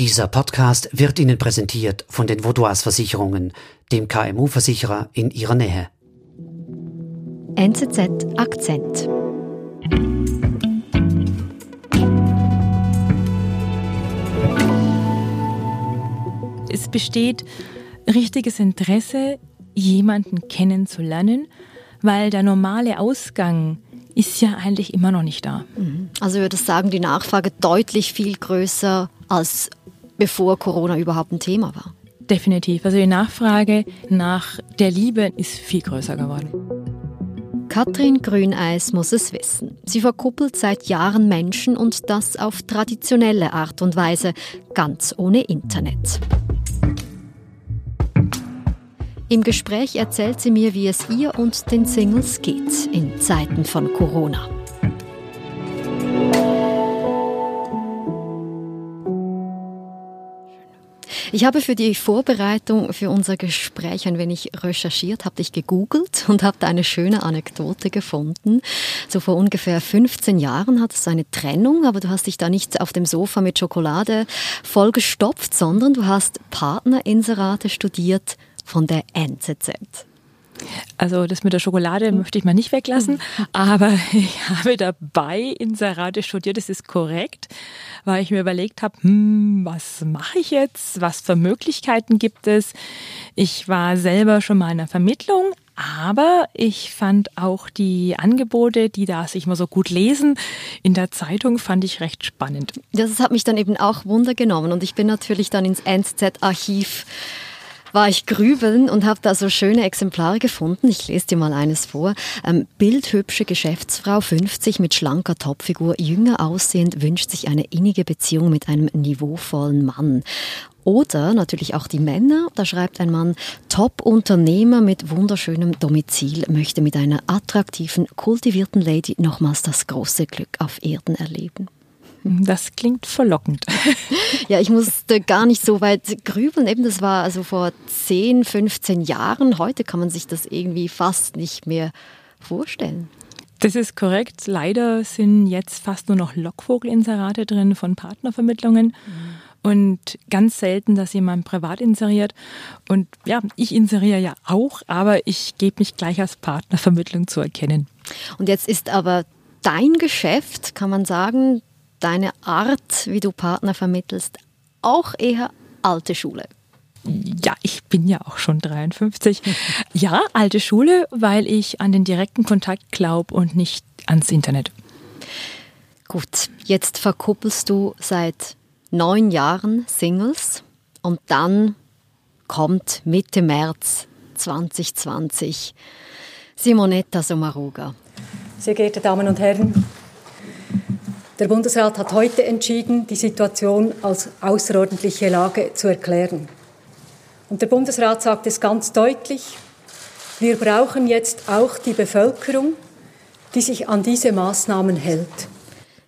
Dieser Podcast wird Ihnen präsentiert von den Vaudois Versicherungen, dem KMU-Versicherer in Ihrer Nähe. NZZ Akzent. Es besteht richtiges Interesse, jemanden kennenzulernen, weil der normale Ausgang ist ja eigentlich immer noch nicht da. Also ich würde sagen, die Nachfrage deutlich viel größer als bevor Corona überhaupt ein Thema war. Definitiv. Also die Nachfrage nach der Liebe ist viel größer geworden. Katrin Grüneis muss es wissen. Sie verkuppelt seit Jahren Menschen und das auf traditionelle Art und Weise, ganz ohne Internet. Im Gespräch erzählt sie mir, wie es ihr und den Singles geht in Zeiten von Corona. Ich habe für die Vorbereitung für unser Gespräch ein wenig recherchiert, habe dich gegoogelt und habe da eine schöne Anekdote gefunden. So vor ungefähr 15 Jahren hat es eine Trennung, aber du hast dich da nicht auf dem Sofa mit Schokolade vollgestopft, sondern du hast Partnerinserate studiert von der NZZ. Also das mit der Schokolade möchte ich mal nicht weglassen, aber ich habe dabei Inserate studiert, das ist korrekt, weil ich mir überlegt habe, hm, was mache ich jetzt, was für Möglichkeiten gibt es. Ich war selber schon mal in der Vermittlung, aber ich fand auch die Angebote, die da sich mal so gut lesen, in der Zeitung fand ich recht spannend. Das hat mich dann eben auch Wunder genommen und ich bin natürlich dann ins NZZ-Archiv war ich grübeln und habe da so schöne Exemplare gefunden. Ich lese dir mal eines vor. Ähm, bildhübsche Geschäftsfrau, 50 mit schlanker Topfigur, jünger aussehend, wünscht sich eine innige Beziehung mit einem niveauvollen Mann. Oder natürlich auch die Männer. Da schreibt ein Mann, Top-Unternehmer mit wunderschönem Domizil möchte mit einer attraktiven, kultivierten Lady nochmals das große Glück auf Erden erleben. Das klingt verlockend. Ja, ich musste gar nicht so weit grübeln. Eben, das war also vor 10, 15 Jahren. Heute kann man sich das irgendwie fast nicht mehr vorstellen. Das ist korrekt. Leider sind jetzt fast nur noch Lockvogelinserate drin von Partnervermittlungen. Mhm. Und ganz selten, dass jemand privat inseriert. Und ja, ich inseriere ja auch, aber ich gebe mich gleich als Partnervermittlung zu erkennen. Und jetzt ist aber dein Geschäft, kann man sagen, deine Art, wie du Partner vermittelst, auch eher alte Schule. Ja, ich bin ja auch schon 53. Ja, alte Schule, weil ich an den direkten Kontakt glaube und nicht ans Internet. Gut, jetzt verkuppelst du seit neun Jahren Singles und dann kommt Mitte März 2020 Simonetta Sommaruga. Sehr geehrte Damen und Herren, der Bundesrat hat heute entschieden, die Situation als außerordentliche Lage zu erklären. Und der Bundesrat sagt es ganz deutlich, wir brauchen jetzt auch die Bevölkerung, die sich an diese Maßnahmen hält.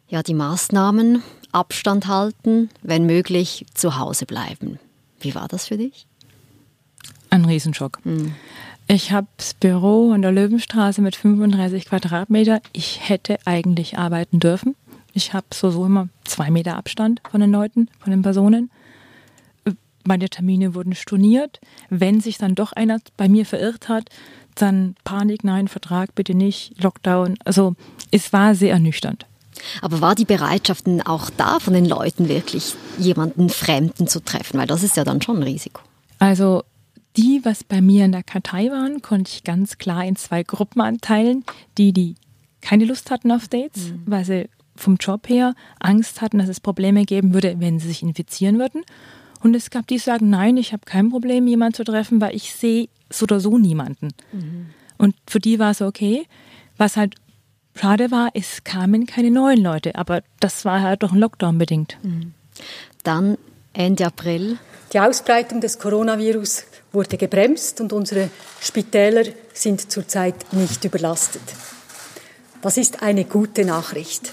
Ja, die Maßnahmen, Abstand halten, wenn möglich zu Hause bleiben. Wie war das für dich? Ein Riesenschock. Hm. Ich habe das Büro an der Löwenstraße mit 35 Quadratmeter. Ich hätte eigentlich arbeiten dürfen. Ich habe so, so immer zwei Meter Abstand von den Leuten, von den Personen. Meine Termine wurden storniert. Wenn sich dann doch einer bei mir verirrt hat, dann Panik, nein, Vertrag bitte nicht, Lockdown. Also es war sehr ernüchternd. Aber war die Bereitschaft auch da von den Leuten wirklich jemanden Fremden zu treffen? Weil das ist ja dann schon ein Risiko. Also die, was bei mir in der Kartei waren, konnte ich ganz klar in zwei Gruppen anteilen. Die, die keine Lust hatten auf Dates, mhm. weil sie vom Job her Angst hatten, dass es Probleme geben würde, wenn sie sich infizieren würden. Und es gab die, die sagen, nein, ich habe kein Problem, jemanden zu treffen, weil ich sehe so oder so niemanden. Mhm. Und für die war es okay. Was halt schade war, es kamen keine neuen Leute, aber das war halt doch ein Lockdown bedingt. Mhm. Dann Ende April. Die Ausbreitung des Coronavirus wurde gebremst und unsere Spitäler sind zurzeit nicht überlastet. Das ist eine gute Nachricht.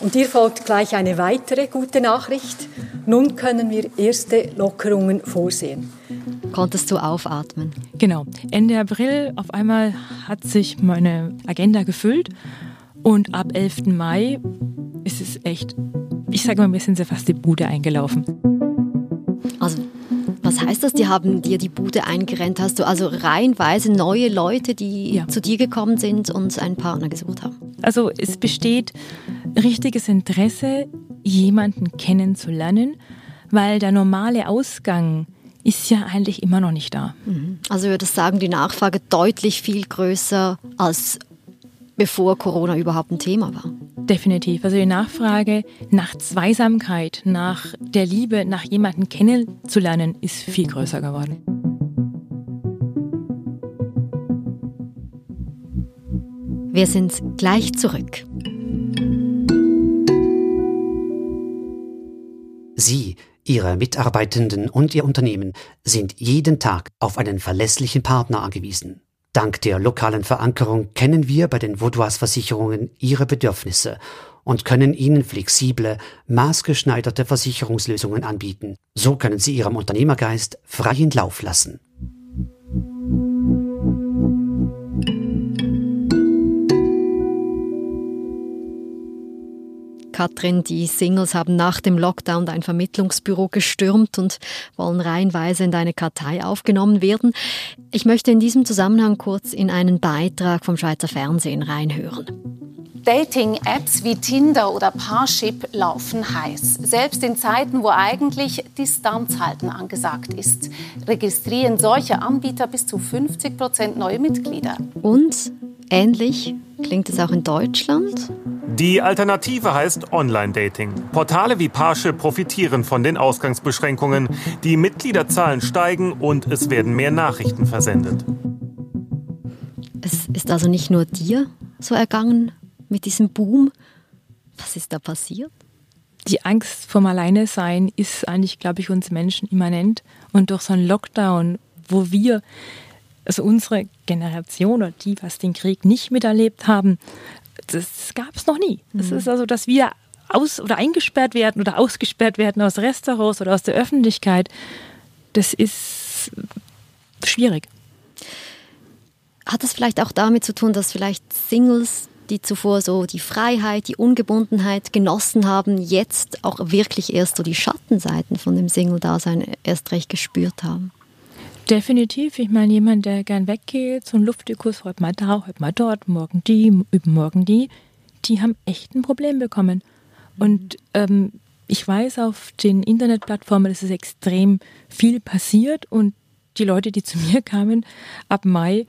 Und hier folgt gleich eine weitere gute Nachricht. Nun können wir erste Lockerungen vorsehen. Konntest du aufatmen? Genau. Ende April auf einmal hat sich meine Agenda gefüllt und ab 11. Mai ist es echt, ich sage mal, mir sind sie fast die Bude eingelaufen. heißt das, die haben dir die Bude eingerennt? Hast du also reihenweise neue Leute, die ja. zu dir gekommen sind und einen Partner gesucht haben? Also es besteht richtiges Interesse, jemanden kennenzulernen, weil der normale Ausgang ist ja eigentlich immer noch nicht da. Mhm. Also ich würde sagen, die Nachfrage deutlich viel größer als bevor Corona überhaupt ein Thema war. Definitiv. Also die Nachfrage nach Zweisamkeit, nach der Liebe, nach jemanden kennenzulernen, ist viel größer geworden. Wir sind gleich zurück. Sie, Ihre Mitarbeitenden und Ihr Unternehmen sind jeden Tag auf einen verlässlichen Partner angewiesen. Dank der lokalen Verankerung kennen wir bei den Vaudois Versicherungen ihre Bedürfnisse und können ihnen flexible, maßgeschneiderte Versicherungslösungen anbieten. So können sie ihrem Unternehmergeist freien Lauf lassen. Katrin, die Singles haben nach dem Lockdown dein Vermittlungsbüro gestürmt und wollen reihenweise in deine Kartei aufgenommen werden. Ich möchte in diesem Zusammenhang kurz in einen Beitrag vom Schweizer Fernsehen reinhören. Dating-Apps wie Tinder oder Parship laufen heiß. Selbst in Zeiten, wo eigentlich Distanz halten angesagt ist, registrieren solche Anbieter bis zu 50 Prozent neue Mitglieder. Und ähnlich klingt es auch in Deutschland. Die Alternative heißt Online-Dating. Portale wie Parship profitieren von den Ausgangsbeschränkungen. Die Mitgliederzahlen steigen und es werden mehr Nachrichten versendet. Es ist also nicht nur dir so ergangen mit diesem Boom. Was ist da passiert? Die Angst vom Alleinesein ist eigentlich, glaube ich, uns Menschen immanent. Und durch so einen Lockdown, wo wir also unsere Generation oder die, was den Krieg nicht miterlebt haben, das gab es noch nie. Es mhm. ist also, dass wir aus oder eingesperrt werden oder ausgesperrt werden aus Restaurants oder aus der Öffentlichkeit. Das ist schwierig. Hat das vielleicht auch damit zu tun, dass vielleicht Singles, die zuvor so die Freiheit, die Ungebundenheit genossen haben, jetzt auch wirklich erst so die Schattenseiten von dem Single-Dasein erst recht gespürt haben? Definitiv. Ich meine, jemand, der gern weggeht, so ein Luftikus, heute mal da, heute mal dort, morgen die, übermorgen die, die haben echt ein Problem bekommen. Und ähm, ich weiß, auf den Internetplattformen ist es extrem viel passiert und die Leute, die zu mir kamen ab Mai,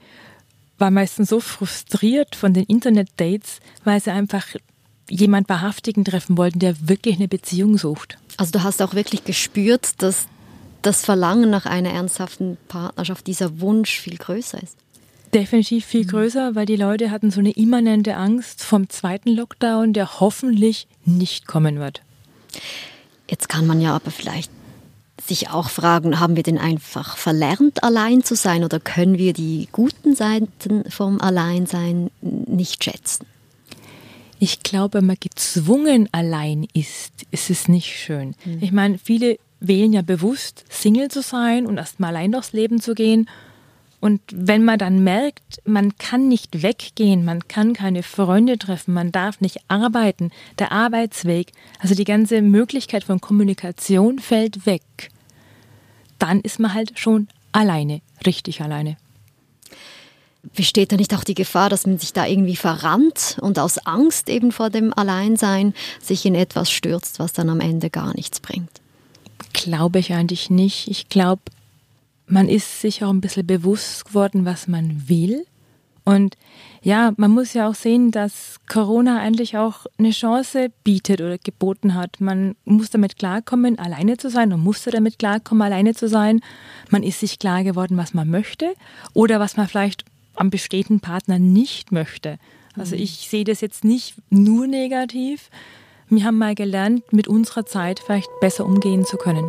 waren meistens so frustriert von den Internet-Dates, weil sie einfach jemand Wahrhaftigen treffen wollten, der wirklich eine Beziehung sucht. Also du hast auch wirklich gespürt, dass das Verlangen nach einer ernsthaften Partnerschaft, dieser Wunsch viel größer ist. Definitiv viel größer, weil die Leute hatten so eine immanente Angst vom zweiten Lockdown, der hoffentlich nicht kommen wird. Jetzt kann man ja aber vielleicht sich auch fragen, haben wir denn einfach verlernt, allein zu sein oder können wir die guten Seiten vom Alleinsein nicht schätzen? Ich glaube, wenn man gezwungen allein ist, ist es nicht schön. Mhm. Ich meine, viele wählen ja bewusst, Single zu sein und erst mal allein durchs Leben zu gehen. Und wenn man dann merkt, man kann nicht weggehen, man kann keine Freunde treffen, man darf nicht arbeiten, der Arbeitsweg, also die ganze Möglichkeit von Kommunikation fällt weg, dann ist man halt schon alleine, richtig alleine. Besteht da nicht auch die Gefahr, dass man sich da irgendwie verrannt und aus Angst eben vor dem Alleinsein sich in etwas stürzt, was dann am Ende gar nichts bringt? Glaube ich eigentlich nicht. Ich glaube, man ist sich auch ein bisschen bewusst geworden, was man will. Und ja, man muss ja auch sehen, dass Corona eigentlich auch eine Chance bietet oder geboten hat. Man muss damit klarkommen, alleine zu sein. Man musste damit klarkommen, alleine zu sein. Man ist sich klar geworden, was man möchte oder was man vielleicht am bestehenden Partner nicht möchte. Also mhm. ich sehe das jetzt nicht nur negativ, wir haben mal gelernt, mit unserer Zeit vielleicht besser umgehen zu können.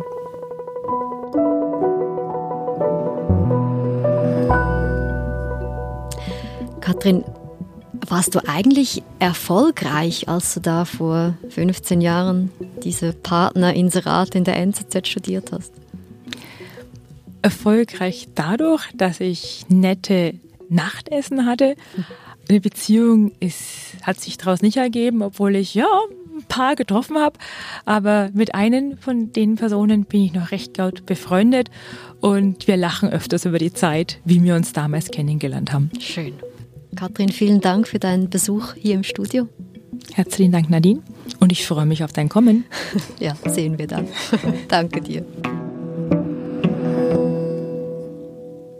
Katrin, warst du eigentlich erfolgreich, als du da vor 15 Jahren diese Partnerinserat in der NZZ studiert hast? Erfolgreich dadurch, dass ich nette Nachtessen hatte. Eine Beziehung ist, hat sich daraus nicht ergeben, obwohl ich ja ein paar getroffen habe, aber mit einem von den Personen bin ich noch recht gut befreundet und wir lachen öfters über die Zeit, wie wir uns damals kennengelernt haben. Schön. Katrin, vielen Dank für deinen Besuch hier im Studio. Herzlichen Dank, Nadine. Und ich freue mich auf dein Kommen. ja, sehen wir dann. Danke dir.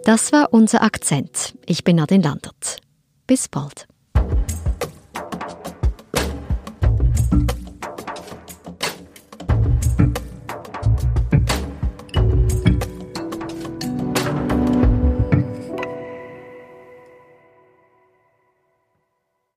Das war unser Akzent. Ich bin Nadine Landert. Bis bald.